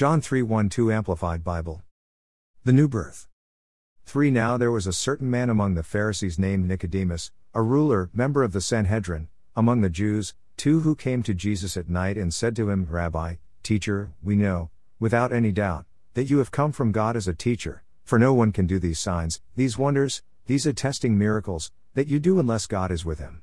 John 3 1 2 Amplified Bible. The New Birth. 3 Now there was a certain man among the Pharisees named Nicodemus, a ruler, member of the Sanhedrin, among the Jews, 2 who came to Jesus at night and said to him, Rabbi, Teacher, we know, without any doubt, that you have come from God as a teacher, for no one can do these signs, these wonders, these attesting miracles, that you do unless God is with him.